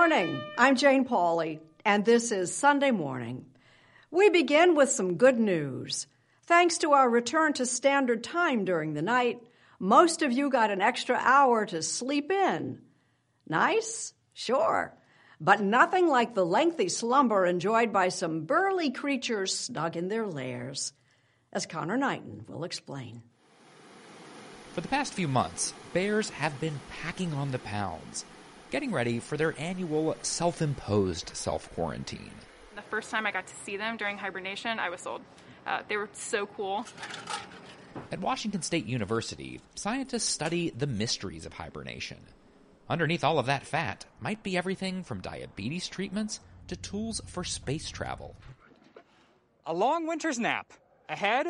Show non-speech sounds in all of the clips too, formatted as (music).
Morning. I'm Jane Pauley, and this is Sunday Morning. We begin with some good news. Thanks to our return to standard time during the night, most of you got an extra hour to sleep in. Nice? Sure. But nothing like the lengthy slumber enjoyed by some burly creatures snug in their lairs, as Connor Knighton will explain. For the past few months, bears have been packing on the pounds, getting ready for their annual self imposed self quarantine. The first time I got to see them during hibernation, I was sold. Uh, they were so cool. At Washington State University, scientists study the mysteries of hibernation. Underneath all of that fat might be everything from diabetes treatments to tools for space travel. A long winter's nap ahead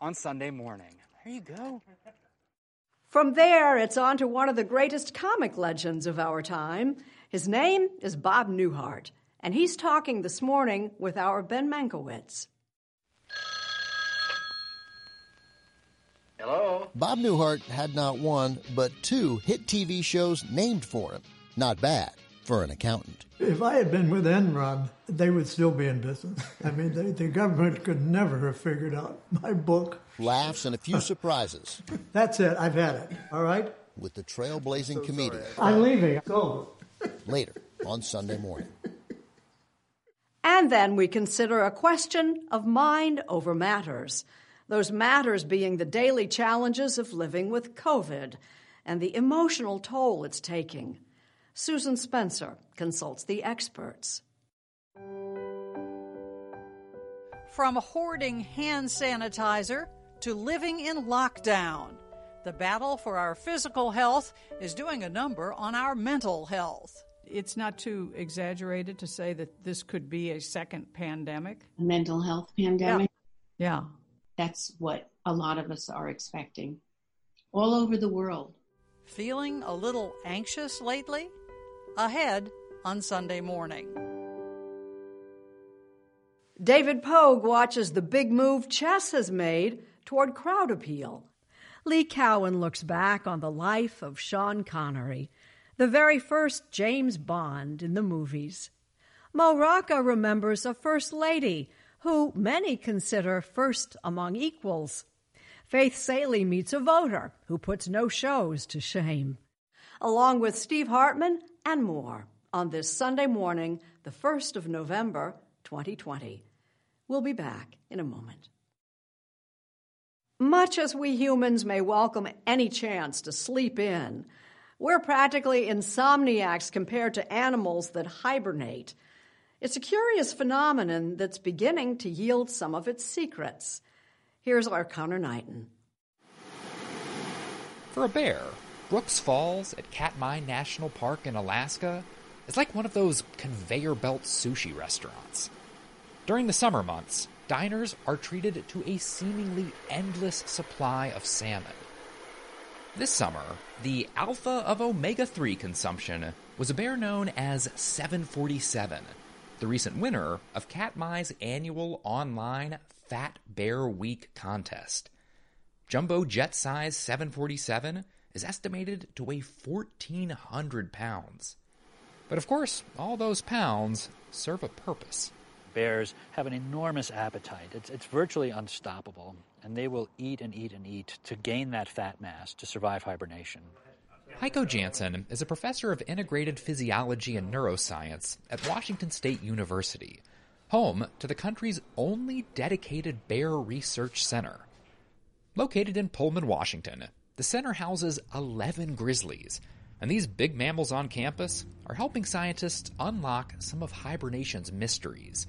on Sunday morning. There you go. From there, it's on to one of the greatest comic legends of our time. His name is Bob Newhart, and he's talking this morning with our Ben Mankiewicz. Hello? Bob Newhart had not one, but two hit TV shows named for him. Not bad for an accountant. If I had been with Enron, they would still be in business. I mean, they, the government could never have figured out my book. Laughs and a few surprises. (laughs) That's it. I've had it. All right? With the trailblazing so comedian. I'm leaving. Go. (laughs) Later on Sunday morning. And then we consider a question of mind over matters. Those matters being the daily challenges of living with COVID and the emotional toll it's taking. Susan Spencer consults the experts. From hoarding hand sanitizer to living in lockdown, the battle for our physical health is doing a number on our mental health. It's not too exaggerated to say that this could be a second pandemic. A mental health pandemic? Yeah. yeah. That's what a lot of us are expecting all over the world. Feeling a little anxious lately? Ahead on Sunday morning. David Pogue watches the big move chess has made toward crowd appeal. Lee Cowan looks back on the life of Sean Connery, the very first James Bond in the movies. Mo Rocca remembers a first lady who many consider first among equals. Faith Salie meets a voter who puts no shows to shame. Along with Steve Hartman and more on this Sunday morning, the 1st of November, 2020. We'll be back in a moment. Much as we humans may welcome any chance to sleep in, we're practically insomniacs compared to animals that hibernate. It's a curious phenomenon that's beginning to yield some of its secrets. Here's our Connor Knighton. For a bear, Brooks Falls at Katmai National Park in Alaska is like one of those conveyor belt sushi restaurants. During the summer months, diners are treated to a seemingly endless supply of salmon. This summer, the alpha of omega 3 consumption was a bear known as 747, the recent winner of Katmai's annual online Fat Bear Week contest. Jumbo jet size 747 is estimated to weigh 1,400 pounds. But of course, all those pounds serve a purpose. Bears have an enormous appetite. It's, it's virtually unstoppable, and they will eat and eat and eat to gain that fat mass to survive hibernation. Heiko Jansen is a professor of integrated physiology and neuroscience at Washington State University, home to the country's only dedicated bear research center. Located in Pullman, Washington, the center houses 11 grizzlies, and these big mammals on campus are helping scientists unlock some of hibernation's mysteries.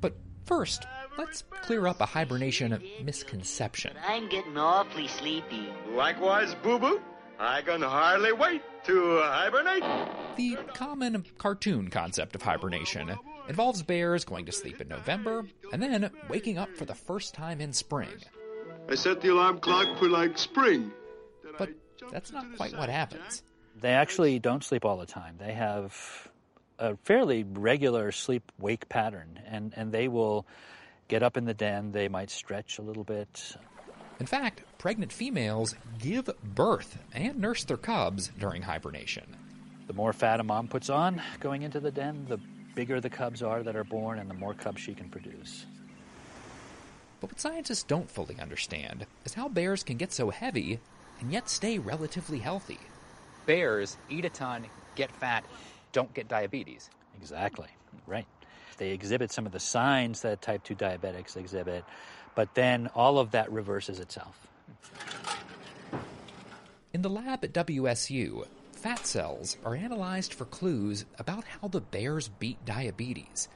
But first, let's clear up a hibernation misconception. I'm getting awfully sleepy. Likewise, Boo Boo. I can hardly wait to hibernate. The common cartoon concept of hibernation involves bears going to sleep in November and then waking up for the first time in spring. I set the alarm clock for like spring. But that's not quite what happens. They actually don't sleep all the time. They have a fairly regular sleep wake pattern, and, and they will get up in the den. They might stretch a little bit. In fact, pregnant females give birth and nurse their cubs during hibernation. The more fat a mom puts on going into the den, the bigger the cubs are that are born and the more cubs she can produce. But what scientists don't fully understand is how bears can get so heavy and yet stay relatively healthy. Bears eat a ton, get fat, don't get diabetes. Exactly, right. They exhibit some of the signs that type 2 diabetics exhibit, but then all of that reverses itself. In the lab at WSU, fat cells are analyzed for clues about how the bears beat diabetes.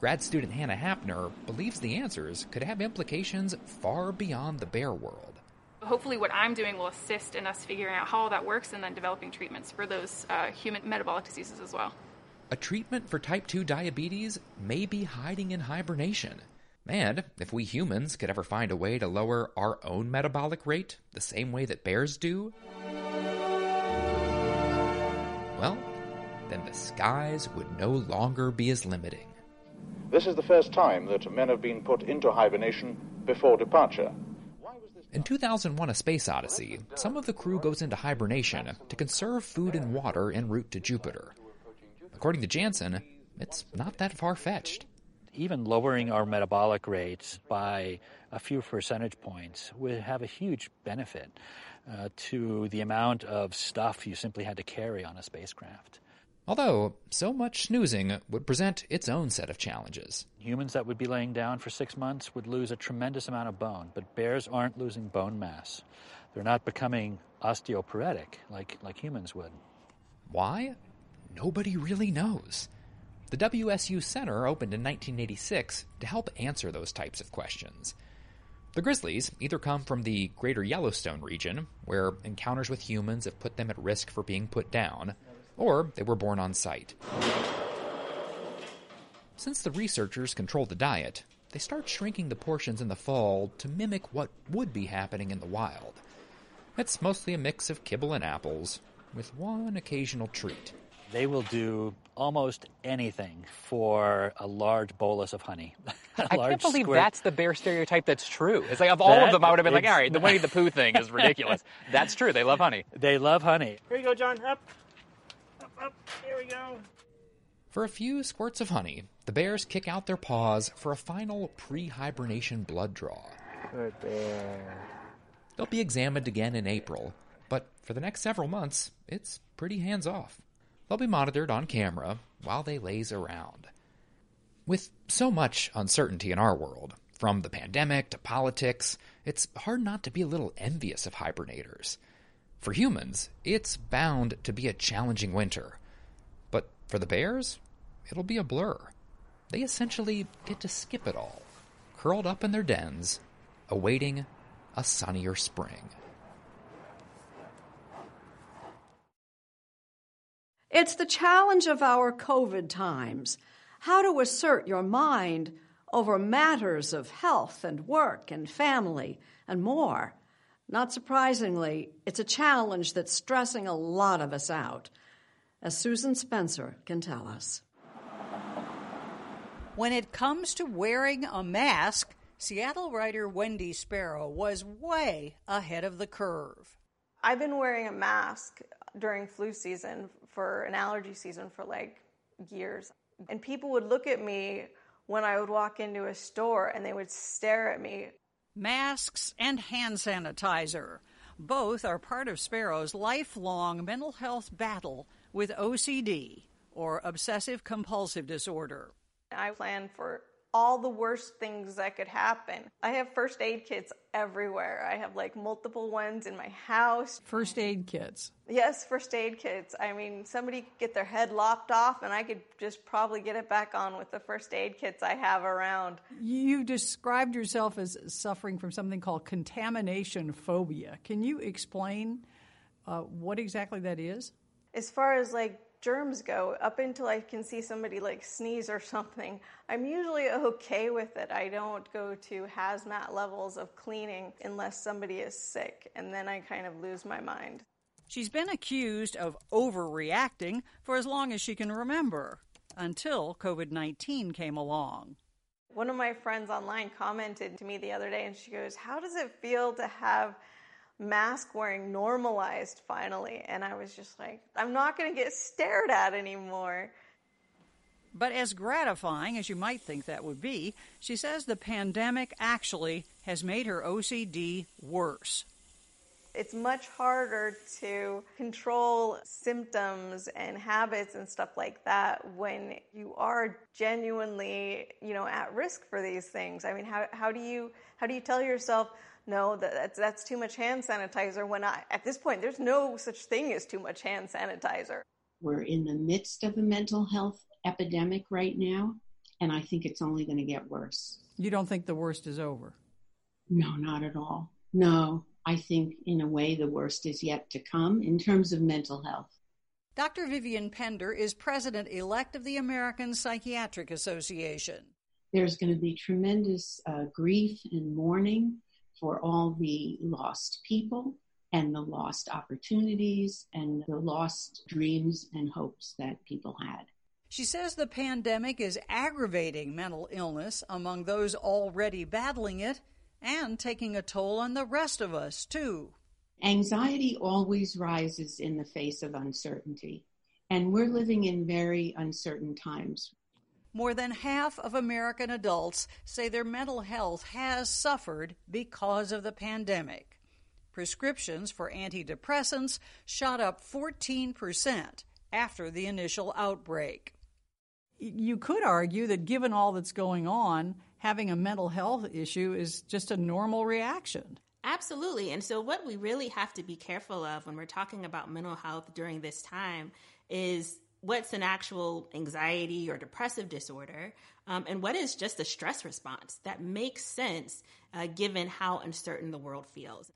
Grad student Hannah Hapner believes the answers could have implications far beyond the bear world. Hopefully, what I'm doing will assist in us figuring out how all that works and then developing treatments for those uh, human metabolic diseases as well. A treatment for type 2 diabetes may be hiding in hibernation. And if we humans could ever find a way to lower our own metabolic rate the same way that bears do, well, then the skies would no longer be as limiting. This is the first time that men have been put into hibernation before departure. In 2001 A Space Odyssey, some of the crew goes into hibernation to conserve food and water en route to Jupiter. According to Jansen, it's not that far fetched. Even lowering our metabolic rates by a few percentage points would have a huge benefit uh, to the amount of stuff you simply had to carry on a spacecraft. Although, so much snoozing would present its own set of challenges. Humans that would be laying down for six months would lose a tremendous amount of bone, but bears aren't losing bone mass. They're not becoming osteoporotic like, like humans would. Why? Nobody really knows. The WSU Center opened in 1986 to help answer those types of questions. The grizzlies either come from the greater Yellowstone region, where encounters with humans have put them at risk for being put down, or they were born on site. Since the researchers controlled the diet, they start shrinking the portions in the fall to mimic what would be happening in the wild. It's mostly a mix of kibble and apples, with one occasional treat. They will do almost anything for a large bolus of honey. (laughs) I can't believe squirt. that's the bear stereotype that's true. It's like of all that, of them, I would have been like, all right, the Winnie the Pooh thing is ridiculous. (laughs) that's true. They love honey. They love honey. Here you go, John. Up, up, up. Here we go. For a few squirts of honey, the bears kick out their paws for a final pre hibernation blood draw. Good bear. They'll be examined again in April, but for the next several months, it's pretty hands off. They'll be monitored on camera while they laze around. With so much uncertainty in our world, from the pandemic to politics, it's hard not to be a little envious of hibernators. For humans, it's bound to be a challenging winter. But for the Bears, it'll be a blur. They essentially get to skip it all, curled up in their dens, awaiting a sunnier spring. It's the challenge of our COVID times how to assert your mind over matters of health and work and family and more. Not surprisingly, it's a challenge that's stressing a lot of us out as Susan Spencer can tell us. When it comes to wearing a mask, Seattle writer Wendy Sparrow was way ahead of the curve. I've been wearing a mask during flu season for an allergy season for like years. And people would look at me when I would walk into a store and they would stare at me. Masks and hand sanitizer. Both are part of Sparrow's lifelong mental health battle with OCD or obsessive compulsive disorder. I plan for all the worst things that could happen. I have first aid kits everywhere. I have like multiple ones in my house. First aid kits. Yes, first aid kits. I mean, somebody could get their head lopped off and I could just probably get it back on with the first aid kits I have around. You described yourself as suffering from something called contamination phobia. Can you explain uh, what exactly that is? as far as like germs go, up until I can see somebody like sneeze or something, I'm usually okay with it. I don't go to hazmat levels of cleaning unless somebody is sick, and then I kind of lose my mind. She's been accused of overreacting for as long as she can remember, until COVID 19 came along. One of my friends online commented to me the other day, and she goes, How does it feel to have mask wearing normalized finally. And I was just like, I'm not going to get stared at anymore. But as gratifying as you might think that would be, she says the pandemic actually has made her OCD worse. It's much harder to control symptoms and habits and stuff like that when you are genuinely, you know, at risk for these things. I mean, how, how do you how do you tell yourself, no, that's, that's too much hand sanitizer when I, at this point, there's no such thing as too much hand sanitizer. We're in the midst of a mental health epidemic right now, and I think it's only going to get worse. You don't think the worst is over? No, not at all. No, I think in a way the worst is yet to come in terms of mental health. Dr. Vivian Pender is president elect of the American Psychiatric Association. There's going to be tremendous uh, grief and mourning for all the lost people and the lost opportunities and the lost dreams and hopes that people had. She says the pandemic is aggravating mental illness among those already battling it and taking a toll on the rest of us, too. Anxiety always rises in the face of uncertainty, and we're living in very uncertain times. More than half of American adults say their mental health has suffered because of the pandemic. Prescriptions for antidepressants shot up 14% after the initial outbreak. You could argue that given all that's going on, having a mental health issue is just a normal reaction. Absolutely. And so, what we really have to be careful of when we're talking about mental health during this time is what's an actual anxiety or depressive disorder, um, and what is just a stress response that makes sense uh, given how uncertain the world feels.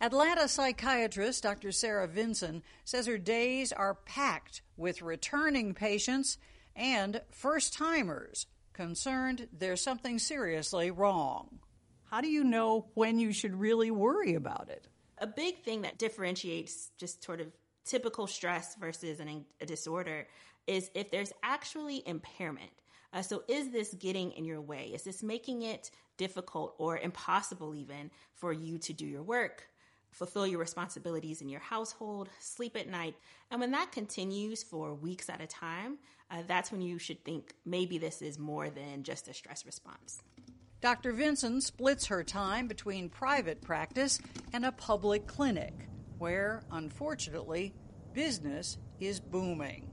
Atlanta psychiatrist Dr. Sarah Vinson says her days are packed with returning patients and first timers concerned there's something seriously wrong. How do you know when you should really worry about it? A big thing that differentiates just sort of typical stress versus an, a disorder is if there's actually impairment. Uh, so, is this getting in your way? Is this making it difficult or impossible even for you to do your work, fulfill your responsibilities in your household, sleep at night? And when that continues for weeks at a time, uh, that's when you should think maybe this is more than just a stress response. Dr. Vinson splits her time between private practice and a public clinic, where, unfortunately, business is booming.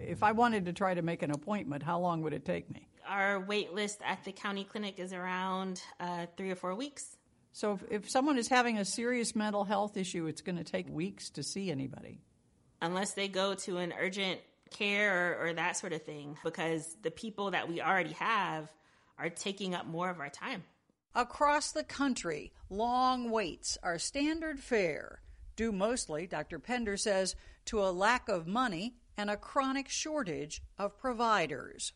If I wanted to try to make an appointment, how long would it take me? Our wait list at the county clinic is around uh, three or four weeks. So if, if someone is having a serious mental health issue, it's going to take weeks to see anybody. Unless they go to an urgent care or, or that sort of thing, because the people that we already have are taking up more of our time. Across the country, long waits are standard fare, due mostly, Dr. Pender says, to a lack of money and a chronic shortage of providers.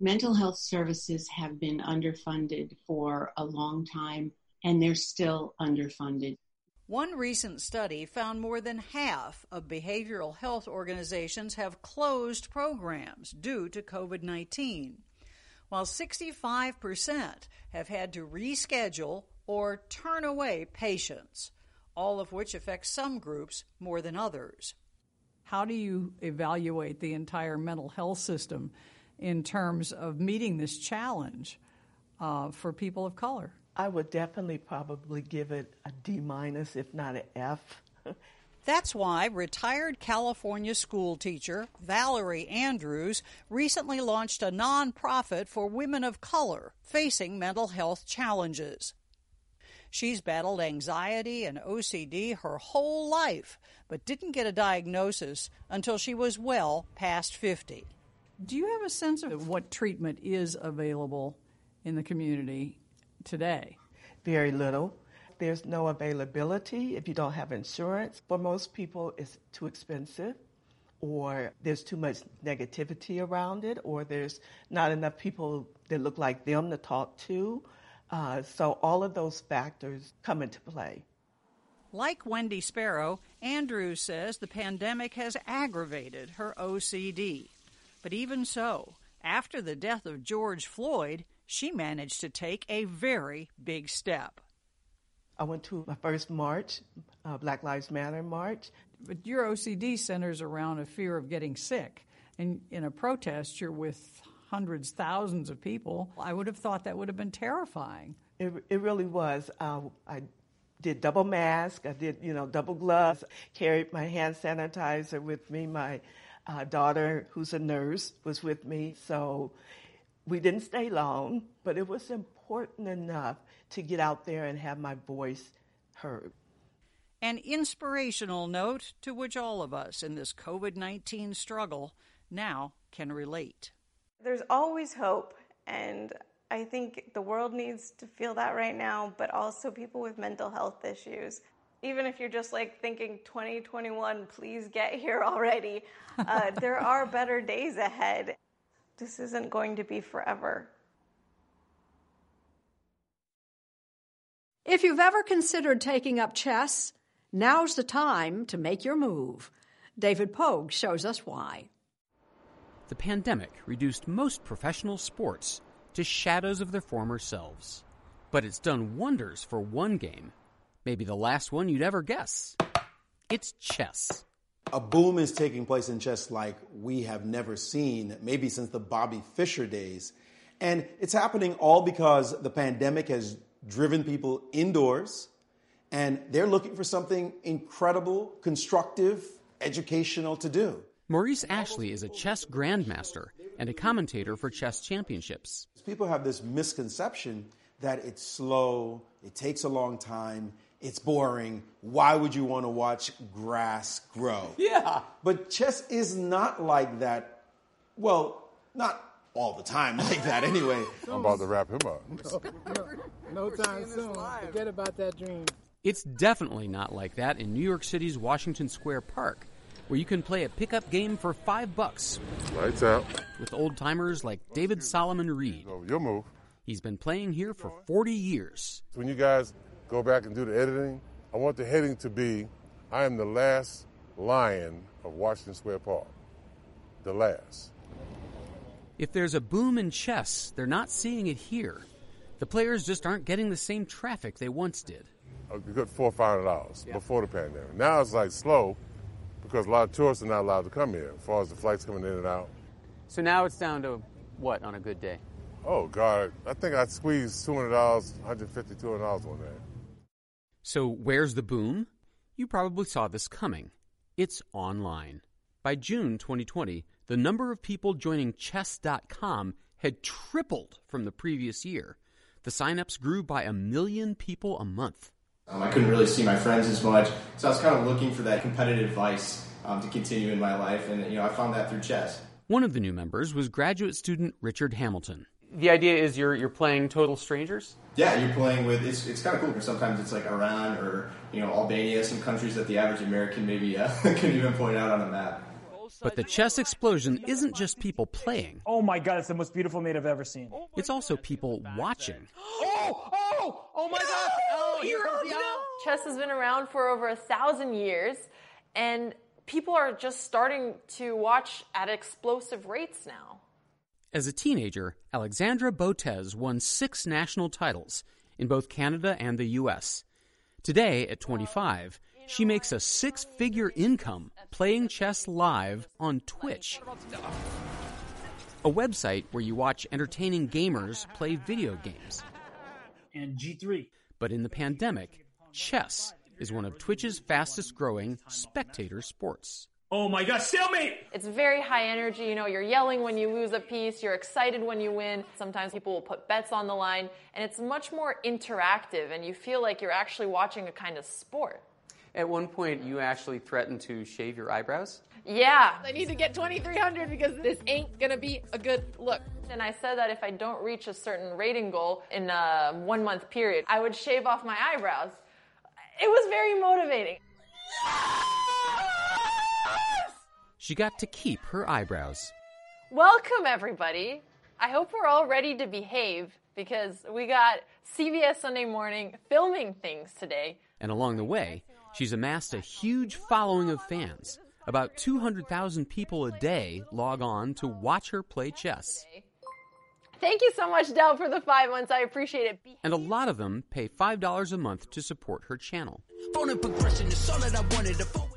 Mental health services have been underfunded for a long time, and they're still underfunded. One recent study found more than half of behavioral health organizations have closed programs due to COVID 19, while 65% have had to reschedule or turn away patients, all of which affects some groups more than others how do you evaluate the entire mental health system in terms of meeting this challenge uh, for people of color? I would definitely probably give it a D minus, if not an F. (laughs) That's why retired California school teacher Valerie Andrews recently launched a nonprofit for women of color facing mental health challenges. She's battled anxiety and OCD her whole life, but didn't get a diagnosis until she was well past 50. Do you have a sense of what treatment is available in the community today? Very little. There's no availability if you don't have insurance. For most people, it's too expensive, or there's too much negativity around it, or there's not enough people that look like them to talk to. Uh, so all of those factors come into play. Like Wendy Sparrow, Andrews says the pandemic has aggravated her OCD. But even so, after the death of George Floyd, she managed to take a very big step. I went to my first march, uh, Black Lives Matter march. But your OCD centers around a fear of getting sick. And in a protest, you're with hundreds, thousands of people, I would have thought that would have been terrifying. It, it really was. Uh, I did double mask. I did, you know, double gloves. Carried my hand sanitizer with me. My uh, daughter, who's a nurse, was with me. So we didn't stay long, but it was important enough to get out there and have my voice heard. An inspirational note to which all of us in this COVID 19 struggle now can relate. There's always hope, and I think the world needs to feel that right now, but also people with mental health issues. Even if you're just like thinking 2021, please get (laughs) here already, uh, there are better days ahead. This isn't going to be forever. If you've ever considered taking up chess, now's the time to make your move. David Pogue shows us why the pandemic reduced most professional sports to shadows of their former selves. But it's done wonders for one game, maybe the last one you'd ever guess. It's chess. A boom is taking place in chess like we have never seen, maybe since the Bobby Fischer days. And it's happening all because the pandemic has driven people indoors and they're looking for something incredible, constructive, educational to do. Maurice Ashley is a chess grandmaster and a commentator for chess championships. People have this misconception that it's slow, it takes a long time, it's boring. Why would you want to watch grass grow? (laughs) Yeah. But chess is not like that. Well, not all the time (laughs) like that anyway. I'm about to wrap him up. no, (laughs) no time soon. Forget about that dream. It's definitely not like that in New York City's Washington Square Park where you can play a pickup game for five bucks. Lights out. With old timers like David Solomon Reed. your move. He's been playing here for 40 years. When you guys go back and do the editing, I want the heading to be I am the last lion of Washington Square Park. The last. If there's a boom in chess, they're not seeing it here. The players just aren't getting the same traffic they once did. A good four or five hundred dollars before the pandemic. Now it's like slow because a lot of tourists are not allowed to come here as far as the flights coming in and out. So now it's down to what on a good day? Oh God, I think I squeezed two hundred dollars, 150 200 dollars one day. So where's the boom? You probably saw this coming. It's online. By June 2020, the number of people joining chess.com had tripled from the previous year. The signups grew by a million people a month. Um, I couldn't really see my friends as much, so I was kind of looking for that competitive vice um, to continue in my life, and you know I found that through chess. One of the new members was graduate student Richard Hamilton. The idea is you're you're playing total strangers. Yeah, you're playing with it's it's kind of cool because sometimes it's like Iran or you know Albania, some countries that the average American maybe uh, (laughs) couldn't even point out on a map. But the chess explosion isn't just people playing. Oh my god, it's the most beautiful mate I've ever seen. It's also people watching. (gasps) Oh, oh, oh my god! Oh, here comes. Chess has been around for over a thousand years, and people are just starting to watch at explosive rates now. As a teenager, Alexandra Botez won six national titles in both Canada and the U.S. Today, at 25, she makes a six figure income playing chess live on Twitch, a website where you watch entertaining gamers play video games. And G3. But in the pandemic, chess is one of Twitch's fastest growing spectator sports. Oh my god, stalemate! It's very high energy. You know, you're yelling when you lose a piece, you're excited when you win. Sometimes people will put bets on the line, and it's much more interactive, and you feel like you're actually watching a kind of sport. At one point, you actually threatened to shave your eyebrows. Yeah. I need to get 2300 because this ain't gonna be a good look. And I said that if I don't reach a certain rating goal in a one month period, I would shave off my eyebrows. It was very motivating. She got to keep her eyebrows. Welcome, everybody. I hope we're all ready to behave because we got CBS Sunday Morning filming things today. And along the way, she's amassed a huge following of fans. About 200,000 people a day log on to watch her play chess. Thank you so much, Dell, for the five months. I appreciate it. And a lot of them pay $5 a month to support her channel.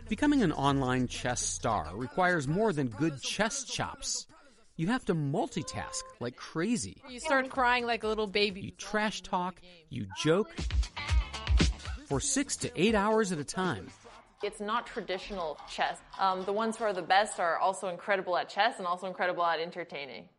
Becoming an online chess star requires more than good chess chops. You have to multitask like crazy. You start crying like a little baby. You trash talk, you joke for six to eight hours at a time. It's not traditional chess. Um, the ones who are the best are also incredible at chess and also incredible at entertaining.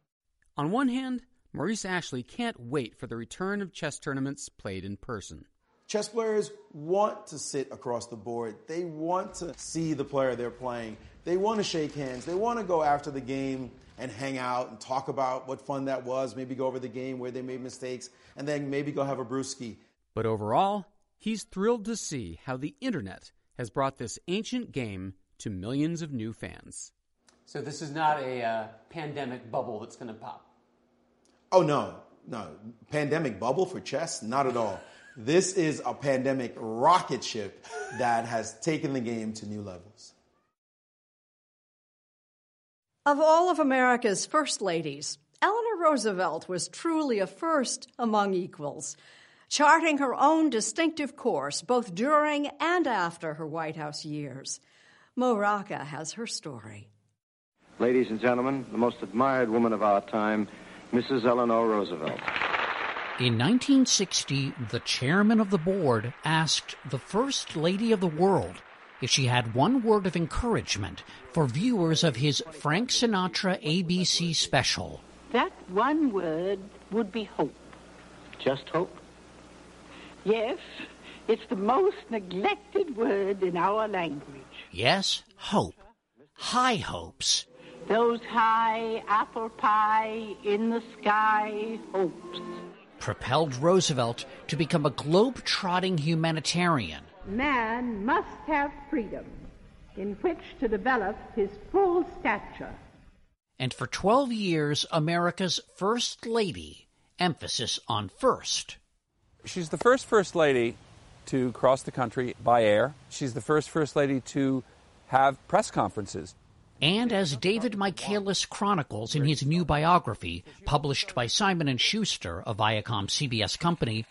On one hand, Maurice Ashley can't wait for the return of chess tournaments played in person. Chess players want to sit across the board. They want to see the player they're playing. They want to shake hands. They want to go after the game and hang out and talk about what fun that was, maybe go over the game where they made mistakes, and then maybe go have a brewski. But overall, he's thrilled to see how the internet has brought this ancient game to millions of new fans. So this is not a uh, pandemic bubble that's going to pop. Oh no, no, pandemic bubble for chess? Not at all. This is a pandemic rocket ship that has taken the game to new levels. Of all of America's first ladies, Eleanor Roosevelt was truly a first among equals, charting her own distinctive course both during and after her White House years. Mo Rocca has her story. Ladies and gentlemen, the most admired woman of our time, Mrs. Eleanor Roosevelt. In 1960, the chairman of the board asked the First Lady of the World if she had one word of encouragement for viewers of his Frank Sinatra ABC special. That one word would be hope. Just hope? Yes, it's the most neglected word in our language. Yes, hope. High hopes. Those high apple pie in the sky hopes. Propelled Roosevelt to become a globe-trotting humanitarian. Man must have freedom in which to develop his full stature. And for 12 years, America's First Lady, emphasis on first. She's the first First Lady to cross the country by air. She's the first First Lady to have press conferences. And as David Michaelis chronicles in his new biography, published by Simon & Schuster, a Viacom CBS company,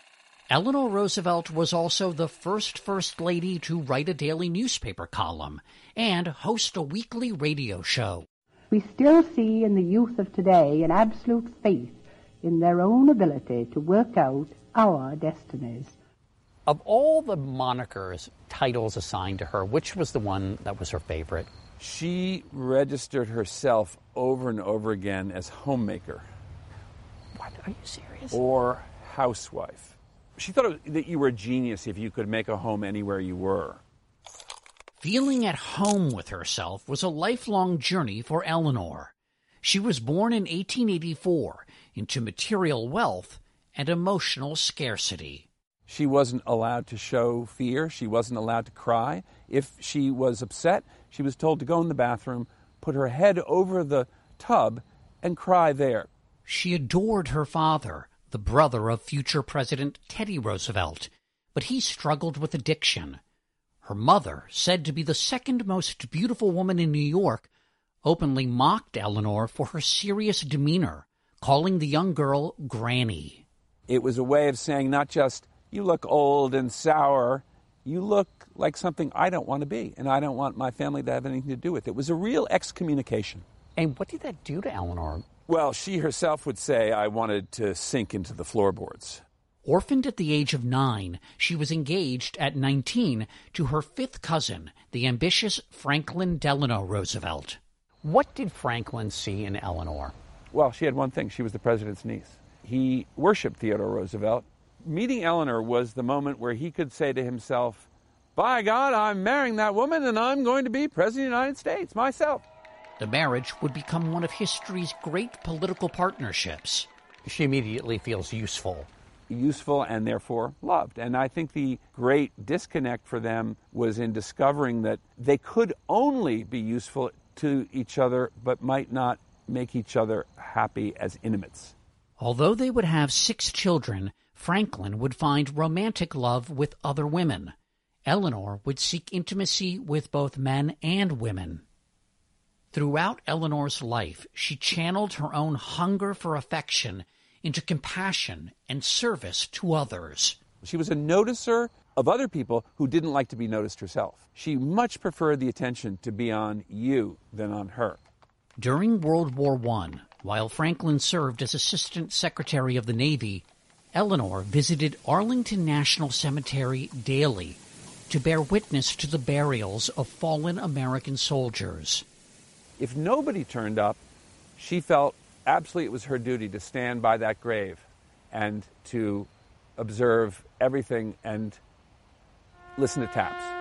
Eleanor Roosevelt was also the first First Lady to write a daily newspaper column and host a weekly radio show. We still see in the youth of today an absolute faith in their own ability to work out our destinies. Of all the monikers, titles assigned to her, which was the one that was her favorite? She registered herself over and over again as homemaker. What? Are you serious? Or housewife. She thought that you were a genius if you could make a home anywhere you were. Feeling at home with herself was a lifelong journey for Eleanor. She was born in 1884 into material wealth and emotional scarcity. She wasn't allowed to show fear. She wasn't allowed to cry. If she was upset, she was told to go in the bathroom, put her head over the tub, and cry there. She adored her father, the brother of future President Teddy Roosevelt, but he struggled with addiction. Her mother, said to be the second most beautiful woman in New York, openly mocked Eleanor for her serious demeanor, calling the young girl Granny. It was a way of saying not just, you look old and sour, you look like something I don't want to be, and I don't want my family to have anything to do with. It It was a real excommunication. And what did that do to Eleanor? Well, she herself would say, I wanted to sink into the floorboards. Orphaned at the age of nine, she was engaged at 19 to her fifth cousin, the ambitious Franklin Delano Roosevelt. What did Franklin see in Eleanor? Well, she had one thing she was the president's niece. He worshiped Theodore Roosevelt. Meeting Eleanor was the moment where he could say to himself, By God, I'm marrying that woman and I'm going to be President of the United States myself. The marriage would become one of history's great political partnerships. She immediately feels useful. Useful and therefore loved. And I think the great disconnect for them was in discovering that they could only be useful to each other, but might not make each other happy as intimates. Although they would have six children, Franklin would find romantic love with other women. Eleanor would seek intimacy with both men and women. Throughout Eleanor's life, she channeled her own hunger for affection into compassion and service to others. She was a noticer of other people who didn't like to be noticed herself. She much preferred the attention to be on you than on her. During World War I, while Franklin served as Assistant Secretary of the Navy, Eleanor visited Arlington National Cemetery daily to bear witness to the burials of fallen American soldiers. If nobody turned up, she felt absolutely it was her duty to stand by that grave and to observe everything and listen to taps.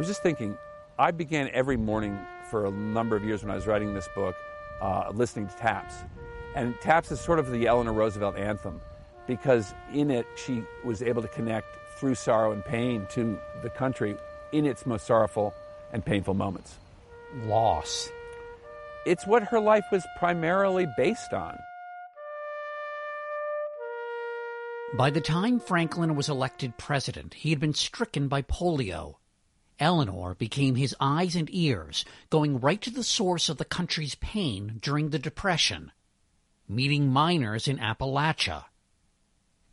Was just thinking, I began every morning for a number of years when I was writing this book uh, listening to taps. And taps is sort of the Eleanor Roosevelt anthem because in it she was able to connect through sorrow and pain to the country in its most sorrowful and painful moments. Loss. It's what her life was primarily based on. By the time Franklin was elected president, he had been stricken by polio. Eleanor became his eyes and ears, going right to the source of the country's pain during the Depression, meeting miners in Appalachia,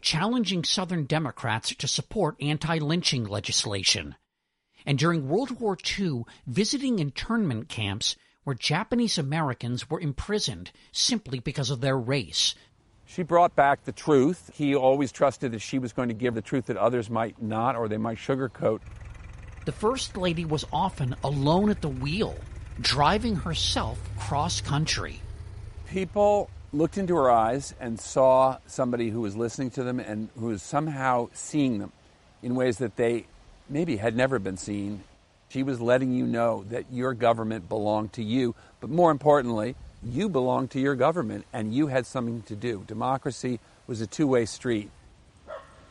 challenging Southern Democrats to support anti lynching legislation, and during World War II, visiting internment camps where Japanese Americans were imprisoned simply because of their race. She brought back the truth. He always trusted that she was going to give the truth that others might not or they might sugarcoat. The First Lady was often alone at the wheel, driving herself cross country. People looked into her eyes and saw somebody who was listening to them and who was somehow seeing them in ways that they maybe had never been seen. She was letting you know that your government belonged to you, but more importantly, you belonged to your government and you had something to do. Democracy was a two way street.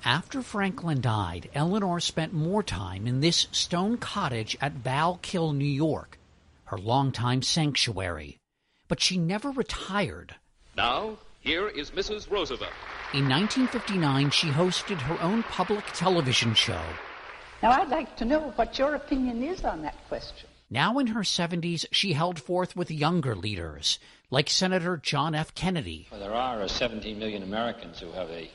After Franklin died, Eleanor spent more time in this stone cottage at Val Kill, New York, her longtime sanctuary. but she never retired. Now, here is Mrs. Roosevelt. In 1959, she hosted her own public television show. Now, I'd like to know what your opinion is on that question. Now in her 70s, she held forth with younger leaders, like Senator John F. Kennedy. Well, there are uh, 17 million Americans who have a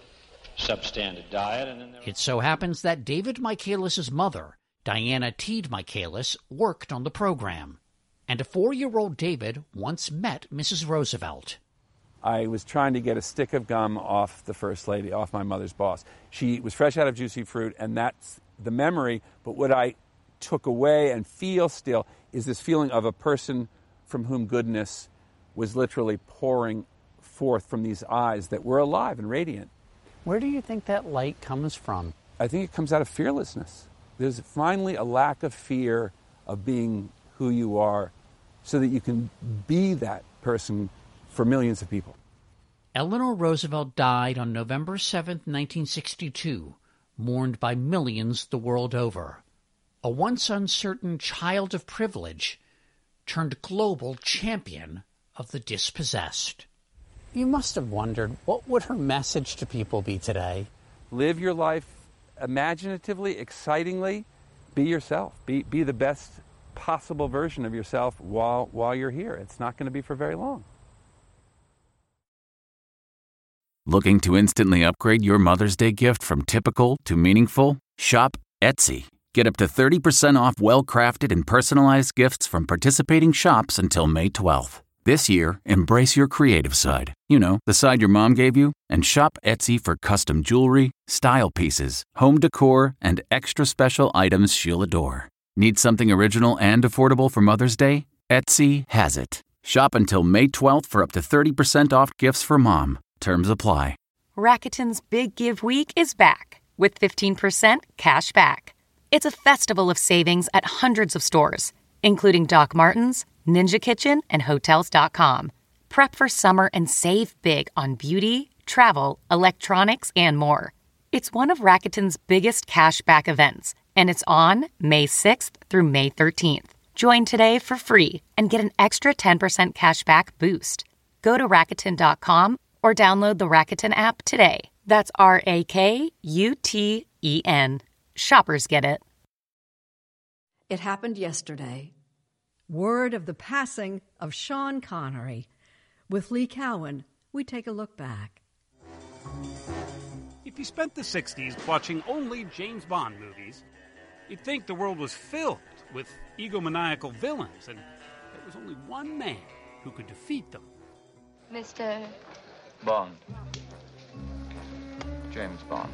substandard diet, and then It so happens that David Michaelis' mother, Diana Teed Michaelis, worked on the program. And a four year old David once met Mrs. Roosevelt. I was trying to get a stick of gum off the first lady, off my mother's boss. She was fresh out of juicy fruit, and that's the memory. But what I took away and feel still is this feeling of a person from whom goodness was literally pouring forth from these eyes that were alive and radiant. Where do you think that light comes from? I think it comes out of fearlessness. There's finally a lack of fear of being who you are so that you can be that person for millions of people. Eleanor Roosevelt died on November 7, 1962, mourned by millions the world over. A once uncertain child of privilege turned global champion of the dispossessed. You must have wondered what would her message to people be today? Live your life imaginatively, excitingly. Be yourself. Be, be the best possible version of yourself while, while you're here. It's not going to be for very long. Looking to instantly upgrade your Mother's Day gift from typical to meaningful? Shop Etsy. Get up to 30% off well crafted and personalized gifts from participating shops until May 12th. This year, embrace your creative side. You know, the side your mom gave you, and shop Etsy for custom jewelry, style pieces, home decor, and extra special items she'll adore. Need something original and affordable for Mother's Day? Etsy has it. Shop until May 12th for up to 30% off gifts for mom. Terms apply. Rakuten's Big Give Week is back with 15% cash back. It's a festival of savings at hundreds of stores, including Doc Martens, Ninja Kitchen, and Hotels.com. Prep for summer and save big on beauty, travel, electronics, and more. It's one of Rakuten's biggest cashback events, and it's on May 6th through May 13th. Join today for free and get an extra 10% cashback boost. Go to Rakuten.com or download the Rakuten app today. That's R A K U T E N. Shoppers get it. It happened yesterday. Word of the passing of Sean Connery. With Lee Cowan, we take a look back. If you spent the 60s watching only James Bond movies, you'd think the world was filled with egomaniacal villains, and there was only one man who could defeat them. Mr. Bond. James Bond.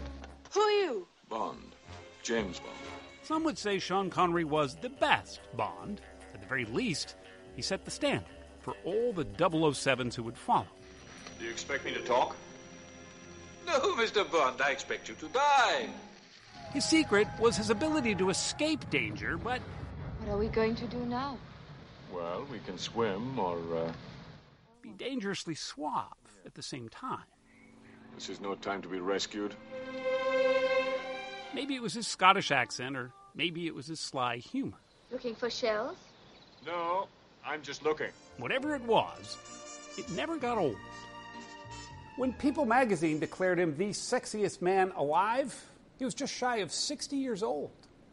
Who are you? Bond. James Bond. Some would say Sean Connery was the best Bond. At the very least, he set the standard for all the 007s who would follow. Do you expect me to talk? No, Mr. Bond, I expect you to die. His secret was his ability to escape danger, but What are we going to do now? Well, we can swim or. Uh... be dangerously suave at the same time. This is no time to be rescued. Maybe it was his Scottish accent, or maybe it was his sly humor. Looking for shells? No, I'm just looking. Whatever it was, it never got old. When People magazine declared him the sexiest man alive, he was just shy of 60 years old.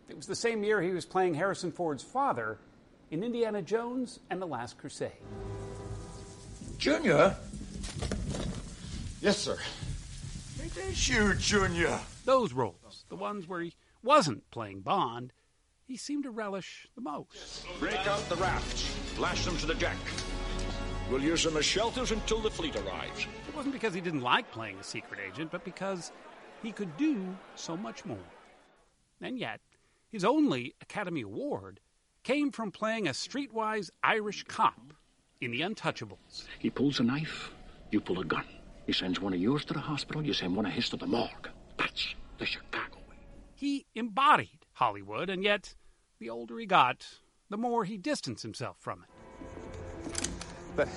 It was the same year he was playing Harrison Ford's father in Indiana Jones and the Last Crusade. Junior? Yes, sir. It is you, Junior. Those roles, the ones where he wasn't playing Bond, he seemed to relish the most. Break out the rafts. Lash them to the deck. We'll use them as shelters until the fleet arrives. It wasn't because he didn't like playing a secret agent, but because he could do so much more. And yet, his only Academy Award came from playing a streetwise Irish cop in The Untouchables. He pulls a knife, you pull a gun. He sends one of yours to the hospital, you send one of his to the morgue. That's the Chicago way. He embodied Hollywood, and yet, the older he got, the more he distanced himself from it. But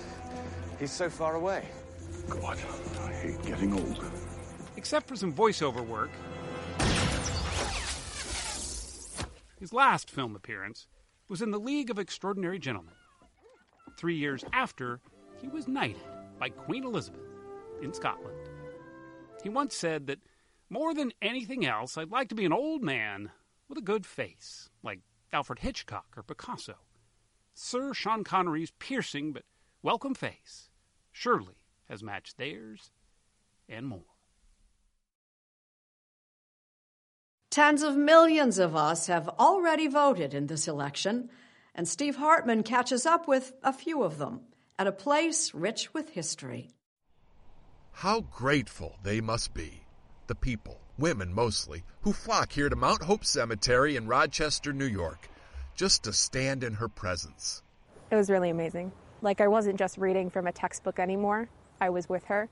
he's so far away. God, I hate getting old. Except for some voiceover work, his last film appearance was in The League of Extraordinary Gentlemen, three years after he was knighted by Queen Elizabeth in Scotland. He once said that more than anything else, I'd like to be an old man with a good face, like Alfred Hitchcock or Picasso. Sir Sean Connery's piercing but welcome face surely has matched theirs and more. Tens of millions of us have already voted in this election, and Steve Hartman catches up with a few of them at a place rich with history. How grateful they must be, the people, women mostly, who flock here to Mount Hope Cemetery in Rochester, New York, just to stand in her presence. It was really amazing. Like I wasn't just reading from a textbook anymore, I was with her.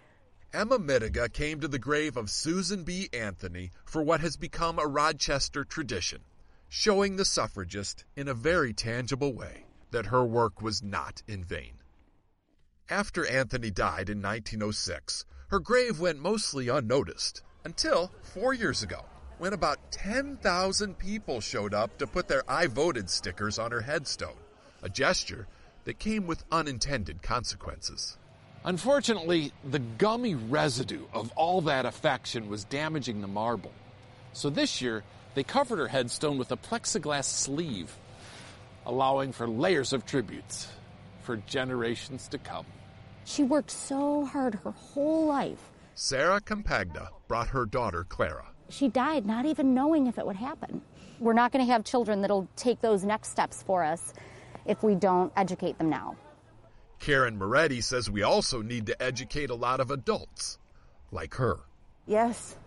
Emma Mittiga came to the grave of Susan B. Anthony for what has become a Rochester tradition, showing the suffragist in a very tangible way that her work was not in vain. After Anthony died in 1906, her grave went mostly unnoticed until four years ago, when about 10,000 people showed up to put their I voted stickers on her headstone, a gesture that came with unintended consequences. Unfortunately, the gummy residue of all that affection was damaging the marble. So this year, they covered her headstone with a plexiglass sleeve, allowing for layers of tributes for generations to come. She worked so hard her whole life. Sarah Compagna brought her daughter Clara. She died not even knowing if it would happen. We're not going to have children that'll take those next steps for us if we don't educate them now. Karen Moretti says we also need to educate a lot of adults, like her. Yes,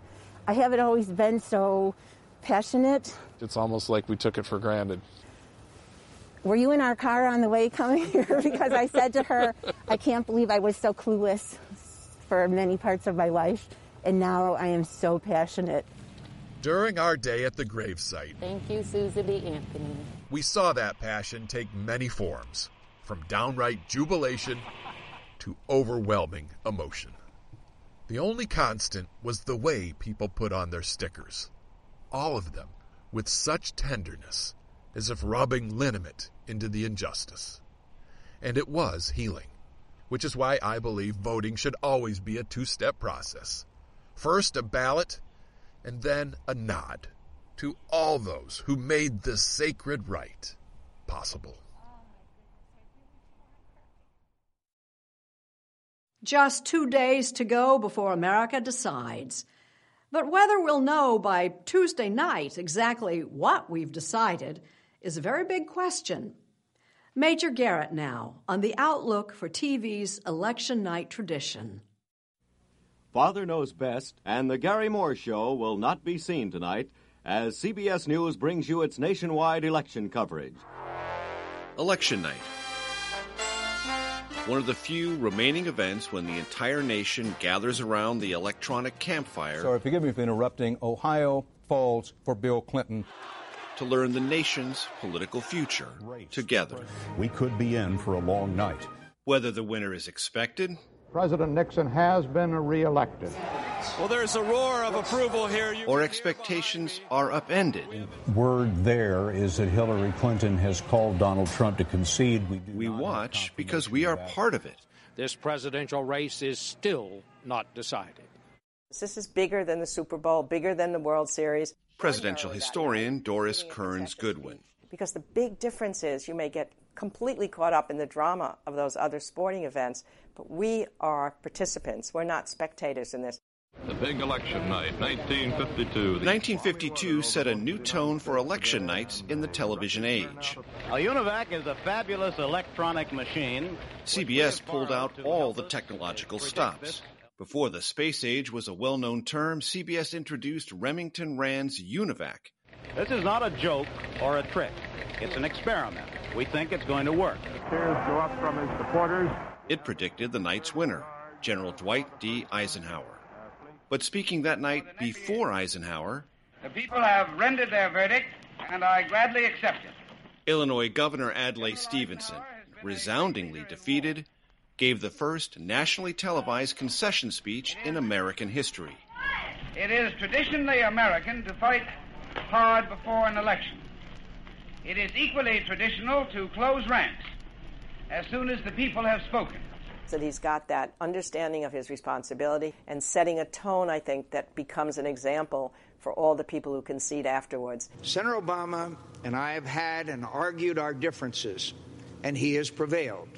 I haven't always been so passionate. It's almost like we took it for granted. Were you in our car on the way coming here? (laughs) because I said to her, I can't believe I was so clueless for many parts of my life, and now I am so passionate. During our day at the gravesite, Thank you, Susan B. Anthony. we saw that passion take many forms, from downright jubilation to overwhelming emotion. The only constant was the way people put on their stickers. All of them with such tenderness, as if rubbing liniment into the injustice. And it was healing, which is why I believe voting should always be a two step process. First, a ballot, and then a nod to all those who made this sacred right possible. Just two days to go before America decides. But whether we'll know by Tuesday night exactly what we've decided is a very big question. Major Garrett now on the outlook for TV's election night tradition. Father Knows Best and The Garry Moore Show will not be seen tonight as CBS News brings you its nationwide election coverage. Election night. One of the few remaining events when the entire nation gathers around the electronic campfire Sorry, forgive me for interrupting. Ohio falls for Bill Clinton. To learn the nation's political future together. We could be in for a long night. Whether the winner is expected President Nixon has been reelected. Well, there's a roar of approval here. Or expectations are upended. Word there is that Hillary Clinton has called Donald Trump to concede. We, do We watch because we are part of it. This presidential race is still not decided. This is bigger than the Super Bowl, bigger than the World Series, Presidential historian Doris Kearns Goodwin. because the big difference is you may get completely caught up in the drama of those other sporting events, but we are participants. We're not spectators in this. The big election night, 1952. 1952 set a new tone for election nights in the television age. A UNIVAC is a fabulous electronic machine. CBS pulled out all the technological stops. Before the space age was a well known term, CBS introduced Remington Rand's UNIVAC. This is not a joke or a trick. It's an experiment. We think it's going to work. Cheers go up from his supporters. It predicted the night's winner, General Dwight D. Eisenhower. But speaking that night before Eisenhower, The people have rendered their verdict, and I gladly accept it. Illinois Governor Adlai Stevenson, resoundingly defeated, gave the first nationally televised concession speech in American history. It is traditionally American to fight hard before an election. It is equally traditional to close ranks as soon as the people have spoken. So he's got that understanding of his responsibility and setting a tone, I think, that becomes an example for all the people who concede afterwards. Senator Obama and I have had and argued our differences, and he has prevailed.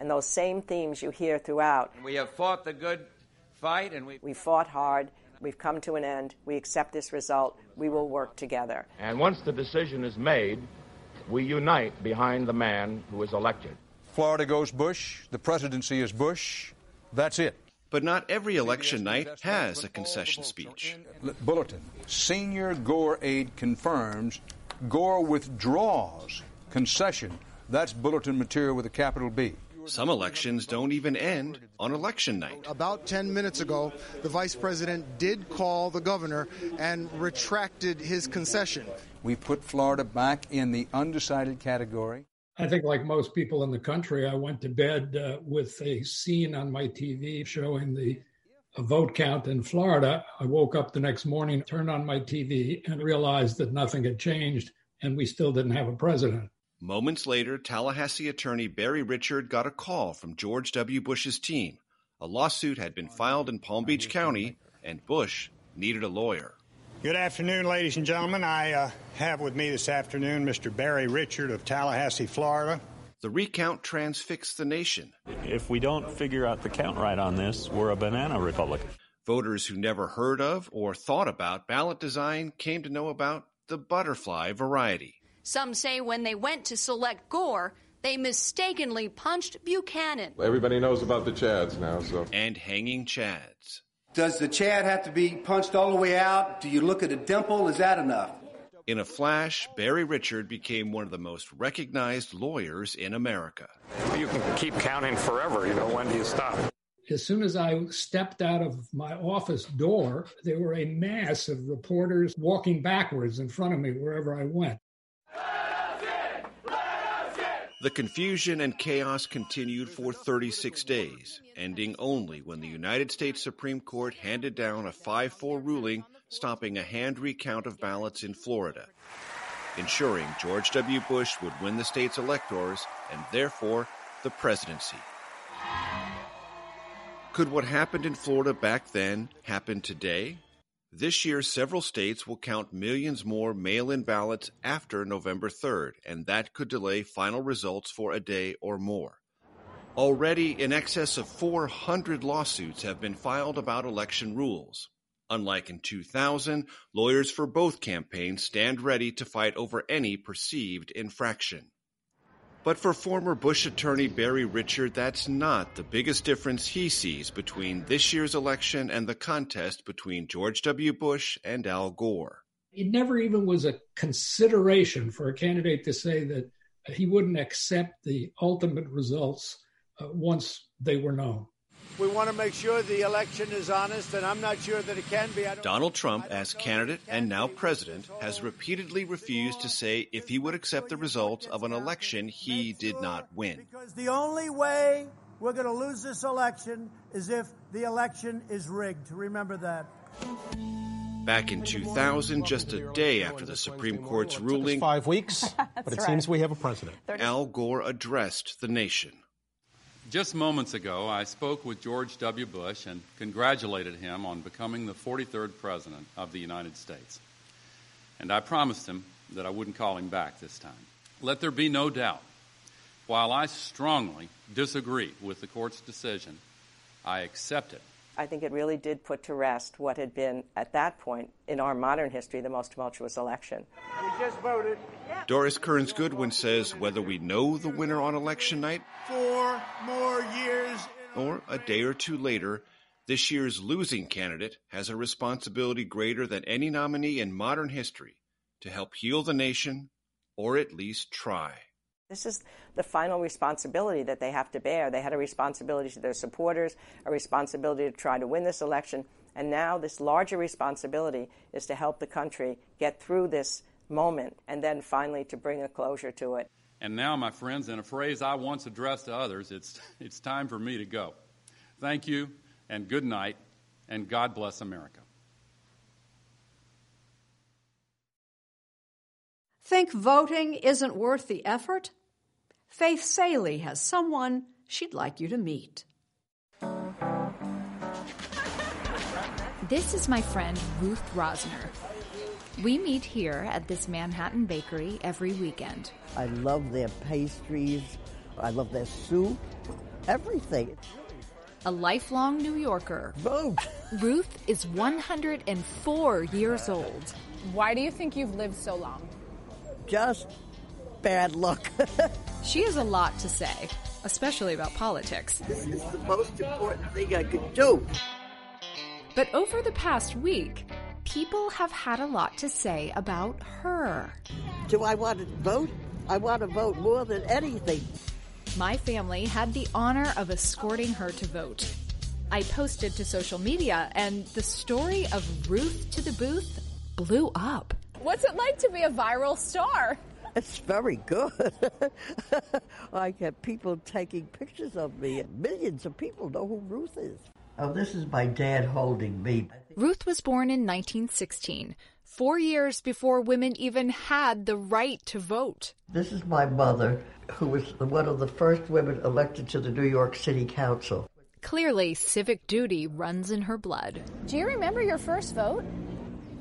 And those same themes you hear throughout. We have fought the good fight, and we, we fought hard. We've come to an end. We accept this result. We will work together. And once the decision is made, we unite behind the man who is elected. Florida goes Bush, the presidency is Bush. That's it. But not every election night has a concession speech. Bulletin. Senior Gore aide confirms Gore withdraws concession. That's bulletin material with a capital B. Some elections don't even end on election night. About 10 minutes ago, the vice president did call the governor and retracted his concession. We put Florida back in the undecided category. I think, like most people in the country, I went to bed uh, with a scene on my TV showing the vote count in Florida. I woke up the next morning, turned on my TV, and realized that nothing had changed, and we still didn't have a president. Moments later, Tallahassee attorney Barry Richard got a call from George W. Bush's team. A lawsuit had been filed in Palm Beach County, and Bush needed a lawyer. Good afternoon, ladies and gentlemen. I uh, have with me this afternoon Mr. Barry Richard of Tallahassee, Florida. The recount transfixed the nation. If we don't figure out the count right on this, we're a banana republic. Voters who never heard of or thought about ballot design came to know about the butterfly variety. Some say when they went to select Gore, they mistakenly punched Buchanan. Everybody knows about the Chads now, so. And hanging Chads. Does the Chad have to be punched all the way out? Do you look at a dimple? Is that enough? In a flash, Barry Richard became one of the most recognized lawyers in America. You can keep counting forever. You know, when do you stop? As soon as I stepped out of my office door, there were a mass of reporters walking backwards in front of me wherever I went. The confusion and chaos continued for 36 days, ending only when the United States Supreme Court handed down a 5 4 ruling stopping a hand recount of ballots in Florida, ensuring George W. Bush would win the state's electors and therefore the presidency. Could what happened in Florida back then happen today? This year, several states will count millions more mail in ballots after November 3rd, and that could delay final results for a day or more. Already, in excess of 400 lawsuits have been filed about election rules. Unlike in 2000, lawyers for both campaigns stand ready to fight over any perceived infraction. But for former Bush attorney Barry Richard, that's not the biggest difference he sees between this year's election and the contest between George W. Bush and Al Gore. It never even was a consideration for a candidate to say that he wouldn't accept the ultimate results uh, once they were known. We want to make sure the election is honest, and I'm not sure that it can be. Donald Trump, as candidate and now president, has repeatedly refused to say if he would accept the results of an election he did not win. Because the only way we're going to lose this election is if the election is rigged. Remember that. Back in 2000, just a day after the Supreme Court's ruling, five weeks, (laughs) but it right. seems we have a president. Al Gore addressed the nation. Just moments ago, I spoke with George W. Bush and congratulated him on becoming the 43rd President of the United States. And I promised him that I wouldn't call him back this time. Let there be no doubt, while I strongly disagree with the court's decision, I accept it I think it really did put to rest what had been, at that point in our modern history, the most tumultuous election. We just voted. Doris Kearns Goodwin says whether we know the winner on election night, four more years, or a day or two later, this year's losing candidate has a responsibility greater than any nominee in modern history to help heal the nation, or at least try. This is the final responsibility that they have to bear. They had a responsibility to their supporters, a responsibility to try to win this election, and now this larger responsibility is to help the country get through this moment and then finally to bring a closure to it. And now, my friends, in a phrase I once addressed to others, it's, (laughs) it's time for me to go. Thank you, and good night, and God bless America. Think voting isn't worth the effort? Faith Salie has someone she'd like you to meet. This is my friend Ruth Rosner. We meet here at this Manhattan bakery every weekend. I love their pastries, I love their soup, everything. A lifelong New Yorker. Boom! Ruth is 104 years old. Why do you think you've lived so long? Just bad luck. (laughs) she has a lot to say, especially about politics. This is the most important thing I could do. But over the past week, people have had a lot to say about her. Do I want to vote? I want to vote more than anything. My family had the honor of escorting her to vote. I posted to social media, and the story of Ruth to the booth blew up. What's it like to be a viral star? It's very good. (laughs) I get people taking pictures of me, millions of people know who Ruth is. Oh, this is my dad holding me. Ruth was born in 1916, four years before women even had the right to vote. This is my mother, who was one of the first women elected to the New York City Council. Clearly, civic duty runs in her blood. Do you remember your first vote?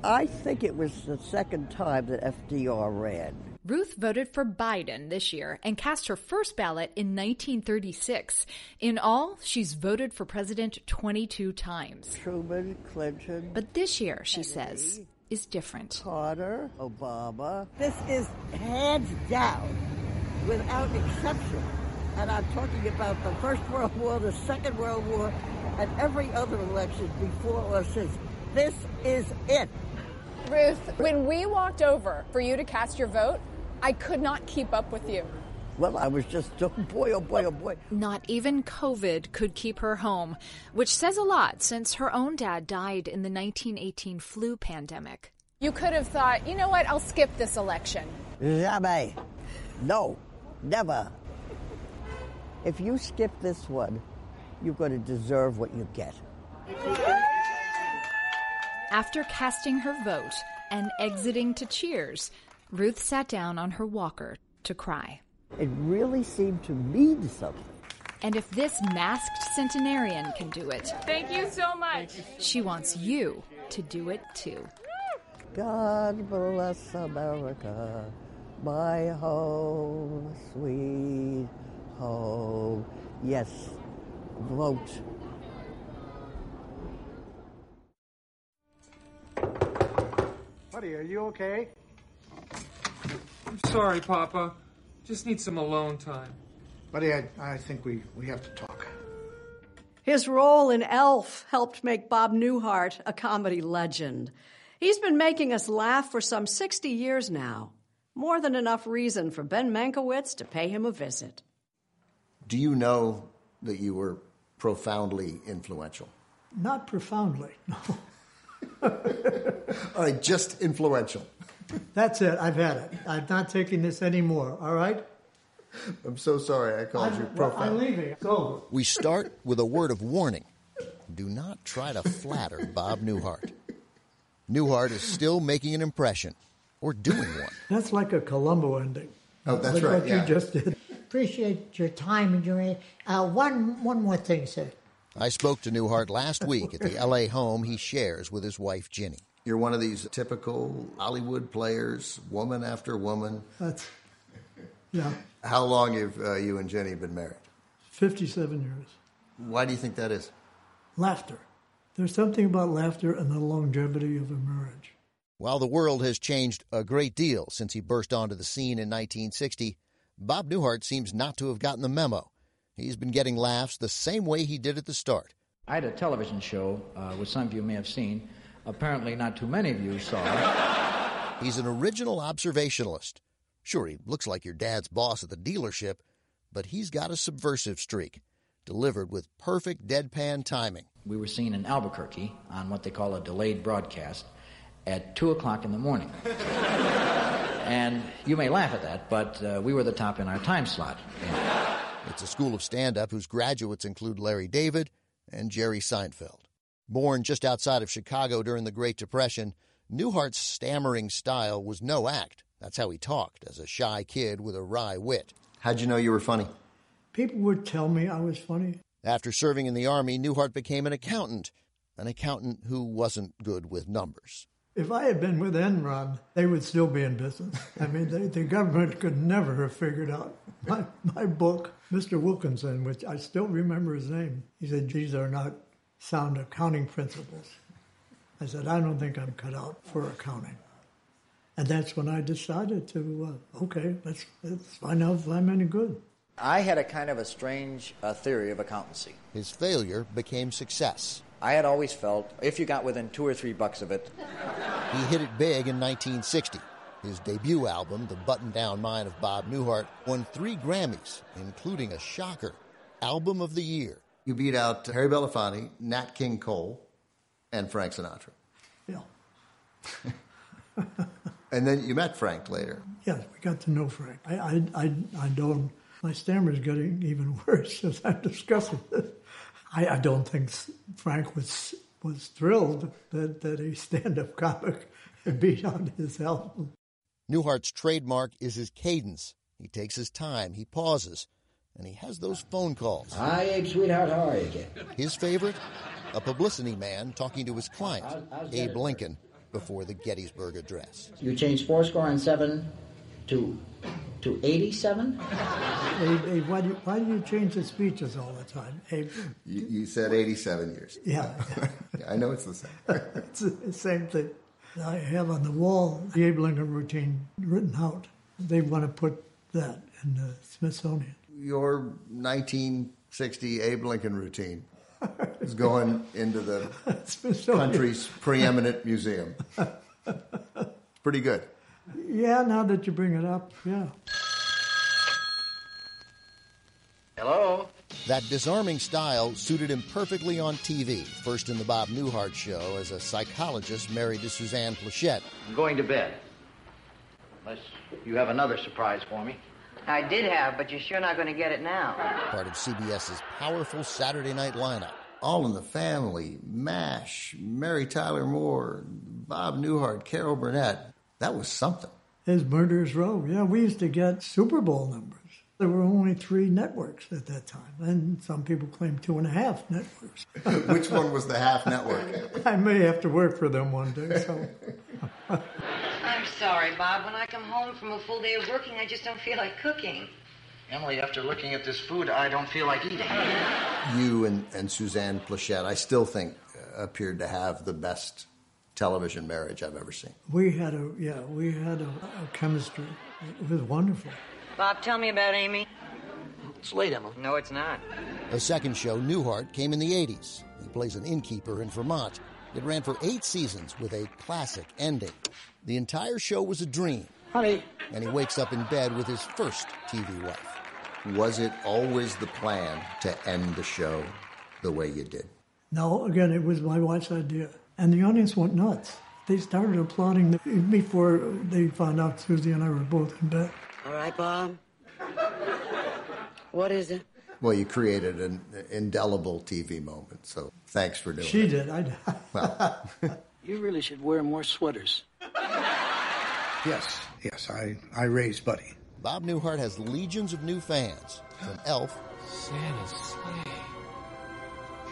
I think it was the second time that FDR ran. Ruth voted for Biden this year and cast her first ballot in 1936. In all, she's voted for president 22 times. Truman, Clinton. But this year, she says, is different. Carter, Obama. This is hands down, without exception. And I'm talking about the First World War, the Second World War, and every other election before or since. This is it. Ruth, when we walked over for you to cast your vote, I could not keep up with you. Well, I was just, oh (laughs) boy, oh boy, oh boy. Not even COVID could keep her home, which says a lot since her own dad died in the 1918 flu pandemic. You could have thought, you know what, I'll skip this election. Jamais. No, never. If you skip this one, you're going to deserve what you get. After casting her vote and exiting to cheers, Ruth sat down on her walker to cry. It really seemed to mean something. And if this masked centenarian can do it, thank you so much. She wants you to do it too. God bless America, my home, sweet home. Yes, vote. Buddy, are you okay? I'm sorry, Papa. Just need some alone time. Buddy, I, I think we, we have to talk. His role in Elf helped make Bob Newhart a comedy legend. He's been making us laugh for some 60 years now. More than enough reason for Ben Mankiewicz to pay him a visit. Do you know that you were profoundly influential? Not profoundly, no. (laughs) All right, just influential. That's it. I've had it. I'm not taking this anymore. All right? I'm so sorry I called I'm, you profound. I'm leaving. It's over. We start with a word of warning. Do not try to flatter Bob Newhart. Newhart is still making an impression, or doing one. That's like a Columbo ending. Oh, that's like right. What yeah. you just did. Appreciate your time and your. Uh, one one more thing, sir. I spoke to Newhart last week at the L.A. home he shares with his wife Ginny. You're one of these typical Hollywood players, woman after woman. That's yeah. How long have uh, you and Ginny been married? Fifty-seven years. Why do you think that is? Laughter. There's something about laughter and the longevity of a marriage. While the world has changed a great deal since he burst onto the scene in 1960, Bob Newhart seems not to have gotten the memo. He's been getting laughs the same way he did at the start. I had a television show, uh, which some of you may have seen. Apparently, not too many of you saw. (laughs) He's an original observationalist. Sure, he looks like your dad's boss at the dealership, but he's got a subversive streak, delivered with perfect deadpan timing. We were seen in Albuquerque on what they call a delayed broadcast at 2 o'clock in the morning. (laughs) and you may laugh at that, but uh, we were the top in our time slot. It's a school of stand up whose graduates include Larry David and Jerry Seinfeld. Born just outside of Chicago during the Great Depression, Newhart's stammering style was no act. That's how he talked, as a shy kid with a wry wit. How'd you know you were funny? People would tell me I was funny. After serving in the Army, Newhart became an accountant. an accountant who wasn't good with numbers. If I had been with Enron, they would still be in business. I mean, they, the government could never have figured out my, my book. Mr. Wilkinson, which I still remember his name, he said, These are not sound accounting principles. I said, I don't think I'm cut out for accounting. And that's when I decided to, uh, okay, let's, let's find out if I'm any good. I had a kind of a strange uh, theory of accountancy. His failure became success. I had always felt if you got within two or three bucks of it. (laughs) He hit it big in 1960. His debut album, The Button Down Mind of Bob Newhart, won three Grammys, including a shocker Album of the Year. You beat out Harry Belafonte, Nat King Cole, and Frank Sinatra. Yeah. (laughs) and then you met Frank later. Yes, we got to know Frank. I, I, I, I don't, my stammer's getting even (laughs) worse as I'm discussing it. I, I don't think Frank was was thrilled that, that a stand-up comic (laughs) beat on his album. Newhart's trademark is his cadence. He takes his time, he pauses, and he has those phone calls. Hi, Abe, sweetheart, how are you again? His favorite? A publicity man talking to his client, Abe Lincoln, before the Gettysburg Address. You changed four score and seven to to 87? Hey, hey, why, do you, why do you change the speeches all the time? Abe? you, you said 87 years. Yeah. (laughs) I know it's the same. (laughs) it's the same thing. I have on the wall the Abe Lincoln routine written out. They want to put that in the Smithsonian. Your 1960 Abe Lincoln routine is going into the (laughs) country's preeminent museum. Pretty good. Yeah, now that you bring it up, yeah. Hello? That disarming style suited him perfectly on TV, first in the Bob Newhart show as a psychologist married to Suzanne Pleshette. I'm going to bed. Unless you have another surprise for me. I did have, but you're sure not going to get it now. Part of CBS's powerful Saturday night lineup. All in the Family, MASH, Mary Tyler Moore, Bob Newhart, Carol Burnett. That was something. His Murderers Row. Yeah, we used to get Super Bowl numbers. There were only three networks at that time, and some people claim two and a half networks. (laughs) Which one was the half network? I may have to work for them one day, so. (laughs) I'm sorry, Bob. When I come home from a full day of working, I just don't feel like cooking. Emily, after looking at this food, I don't feel like eating. (laughs) You and, and Suzanne Pleshette, I still think, uh, appeared to have the best television marriage I've ever seen. We had a yeah, we had a, a chemistry. It was wonderful. Bob, tell me about Amy. It's late, Emily. No, it's not. The second show, Newhart, came in the 80s. He plays an innkeeper in Vermont. It ran for eight seasons with a classic ending. The entire show was a dream. Honey. And he wakes up in bed with his first TV wife. Was it always the plan to end the show the way you did? No, again, it was my wife's idea. And the audience went nuts. They started applauding before they found out Susie and I were both in bed. All right, Bob. What is it? Well, you created an indelible TV moment, so thanks for doing she it. She did. I did. Well, (laughs) you really should wear more sweaters. Yes, yes, I, I raised Buddy. Bob Newhart has legions of new fans, from Elf Santa's sleigh.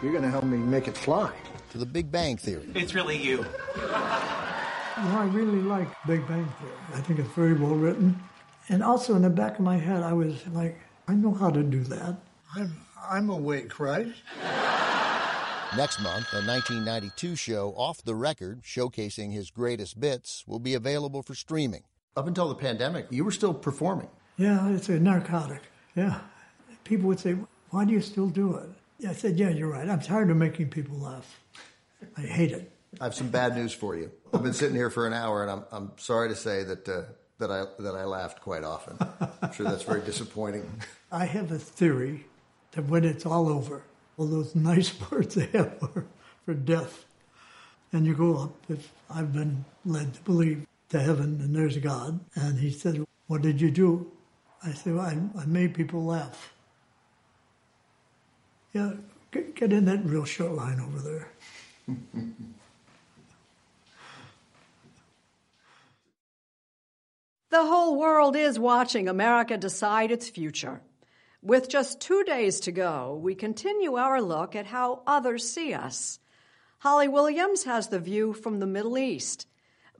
You're going to help me make it fly. to The Big Bang Theory. It's really you. You know, I really like Big Bang Theory. I think it's very well written. And also in the back of my head, I was like, I know how to do that. I'm, I'm awake, right? Next month, a 1992 show, Off the Record, showcasing his greatest bits, will be available for streaming. Up until the pandemic, you were still performing. Yeah, it's a narcotic. Yeah. People would say, Why do you still do it? I said, Yeah, you're right. I'm tired of making people laugh. I hate it. I have some bad news for you. I've been sitting here for an hour, and I'm, I'm sorry to say that, uh, that, I, that I laughed quite often. I'm sure that's very disappointing. (laughs) I have a theory that when it's all over, all those (laughs) nice words they have for, for death, and you go up, if I've been led to believe, to heaven, and there's God, and he said, What did you do? I said, well, I, I made people laugh. Yeah, get, get in that real short line over there. (laughs) The whole world is watching America decide its future. With just two days to go, we continue our look at how others see us. Holly Williams has the view from the Middle East.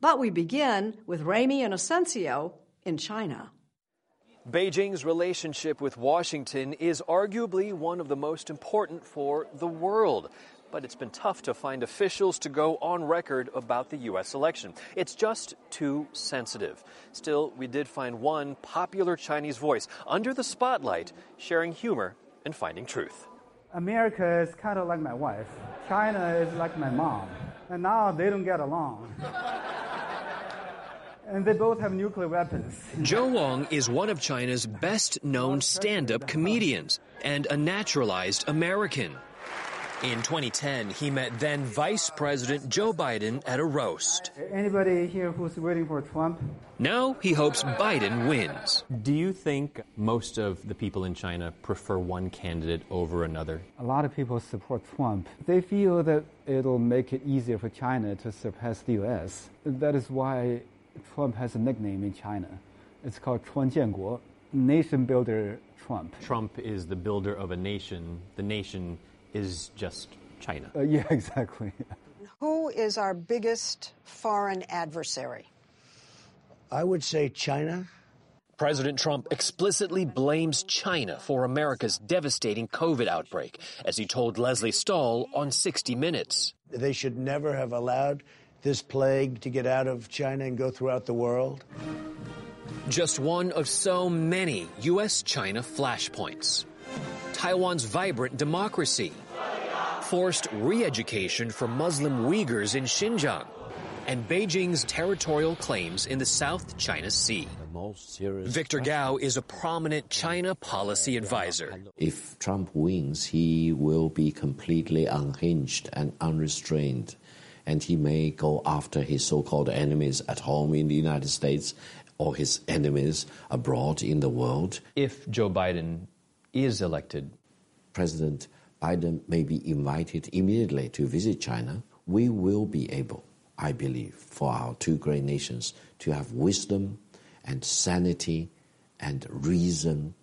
But we begin with Ramy Inocencio in China. Beijing's relationship with Washington is arguably one of the most important for the world. But it's been tough to find officials to go on record about the U.S. election. It's just too sensitive. Still, we did find one popular Chinese voice under the spotlight sharing humor and finding truth. America is kind of like my wife, China is like my mom, and now they don't get along (laughs) and they both have nuclear weapons. (laughs) Joe Wong is one of China's best known stand up comedians and a naturalized American. In 2010, he met then Vice President Joe Biden at a roast. Anybody here who's waiting for Trump? Now he hopes Biden wins. Do you think most of the people in China prefer one candidate over another? A lot of people support Trump. They feel that it'll make it easier for China to surpass the U.S. That is why Trump has a nickname in China. It's called Chuan Jianguo, nation builder Trump. Trump is the builder of a nation. The nation is just China. Uh, yeah, (laughs) exactly. Who is our biggest foreign adversary? I would say China. President Trump explicitly blames China for America's devastating COVID outbreak, as he told Leslie Stahl on 60 Minutes. They should never have allowed this plague to get out of China and go throughout the world? Just one of so many U.S. China flashpoints. Taiwan's vibrant democracy, forced re education for Muslim Uyghurs in Xinjiang, and Beijing's territorial claims in the South China Sea. Victor Gao is a prominent China policy advisor. If Trump wins, he will be completely unhinged and unrestrained and he may go after his so-called enemies at home in the United States or his enemies abroad in the world. If Joe Biden is elected, President Biden may be invited immediately to visit China. We will be able, I believe, for our two great nations to have wisdom and sanity and reason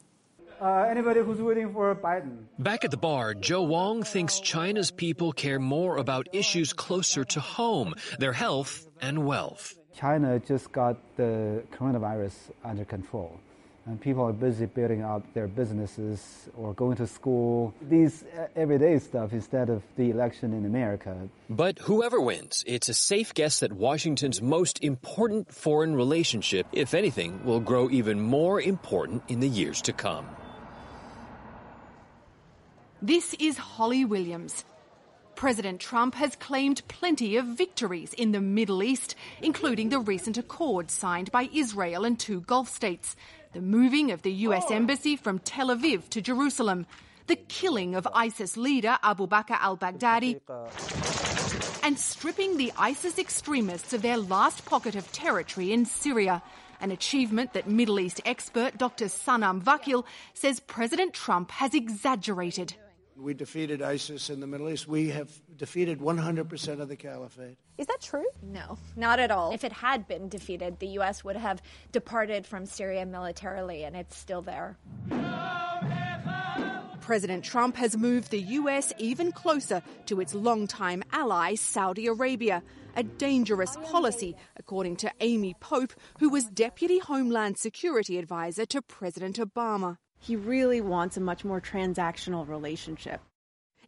uh, anybody who's waiting for Biden. Back at the bar, Joe Wong thinks China's people care more about issues closer to home, their health and wealth. China just got the coronavirus under control. And people are busy building up their businesses or going to school, these uh, everyday stuff instead of the election in America. But whoever wins, it's a safe guess that Washington's most important foreign relationship, if anything, will grow even more important in the years to come. This is Holly Williams. President Trump has claimed plenty of victories in the Middle East, including the recent accord signed by Israel and two Gulf states, the moving of the US oh. embassy from Tel Aviv to Jerusalem, the killing of ISIS leader Abu Bakr al Baghdadi, and stripping the ISIS extremists of their last pocket of territory in Syria an achievement that Middle East expert Dr. Sanam Vakil says President Trump has exaggerated. We defeated ISIS in the Middle East. We have defeated 100% of the caliphate. Is that true? No, not at all. If it had been defeated, the U.S. would have departed from Syria militarily, and it's still there. President Trump has moved the U.S. even closer to its longtime ally, Saudi Arabia, a dangerous policy, according to Amy Pope, who was Deputy Homeland Security Advisor to President Obama. He really wants a much more transactional relationship.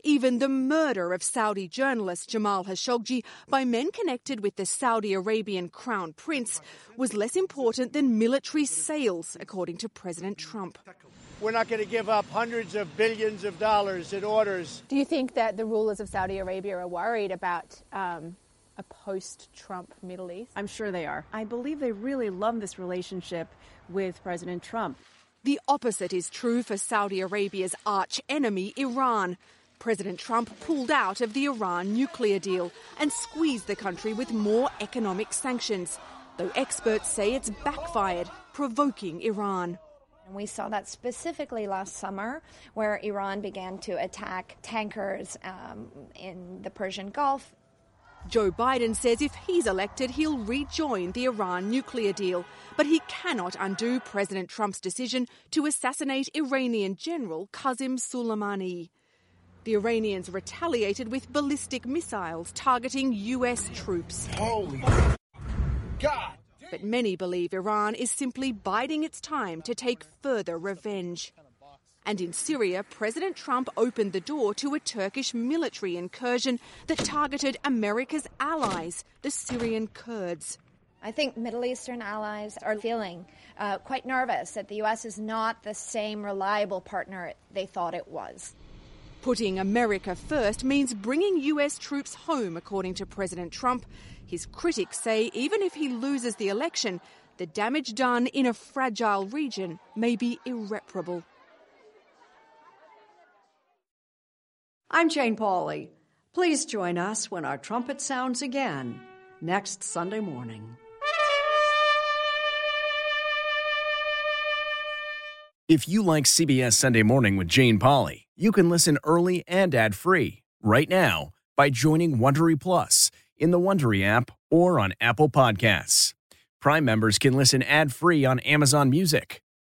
Even the murder of Saudi journalist Jamal Khashoggi by men connected with the Saudi Arabian crown prince was less important than military sales, according to President Trump. We're not going to give up hundreds of billions of dollars in orders. Do you think that the rulers of Saudi Arabia are worried about um, a post Trump Middle East? I'm sure they are. I believe they really love this relationship with President Trump. The opposite is true for Saudi Arabia's arch enemy, Iran. President Trump pulled out of the Iran nuclear deal and squeezed the country with more economic sanctions, though experts say it's backfired, provoking Iran. We saw that specifically last summer, where Iran began to attack tankers um, in the Persian Gulf Joe Biden says if he's elected, he'll rejoin the Iran nuclear deal. But he cannot undo President Trump's decision to assassinate Iranian General Qasem Soleimani. The Iranians retaliated with ballistic missiles targeting US troops. Holy God! But many believe Iran is simply biding its time to take further revenge. And in Syria, President Trump opened the door to a Turkish military incursion that targeted America's allies, the Syrian Kurds. I think Middle Eastern allies are feeling uh, quite nervous that the U.S. is not the same reliable partner they thought it was. Putting America first means bringing US troops home, according to President Trump. His critics say even if he loses the election, the damage done in a fragile region may be irreparable. I'm Jane Pauley. Please join us when our trumpet sounds again next Sunday morning. If you like CBS Sunday Morning with Jane Pauley, you can listen early and ad-free right now by joining Wondery Plus in the Wondery app or on Apple Podcasts. Prime members can listen ad-free on Amazon Music.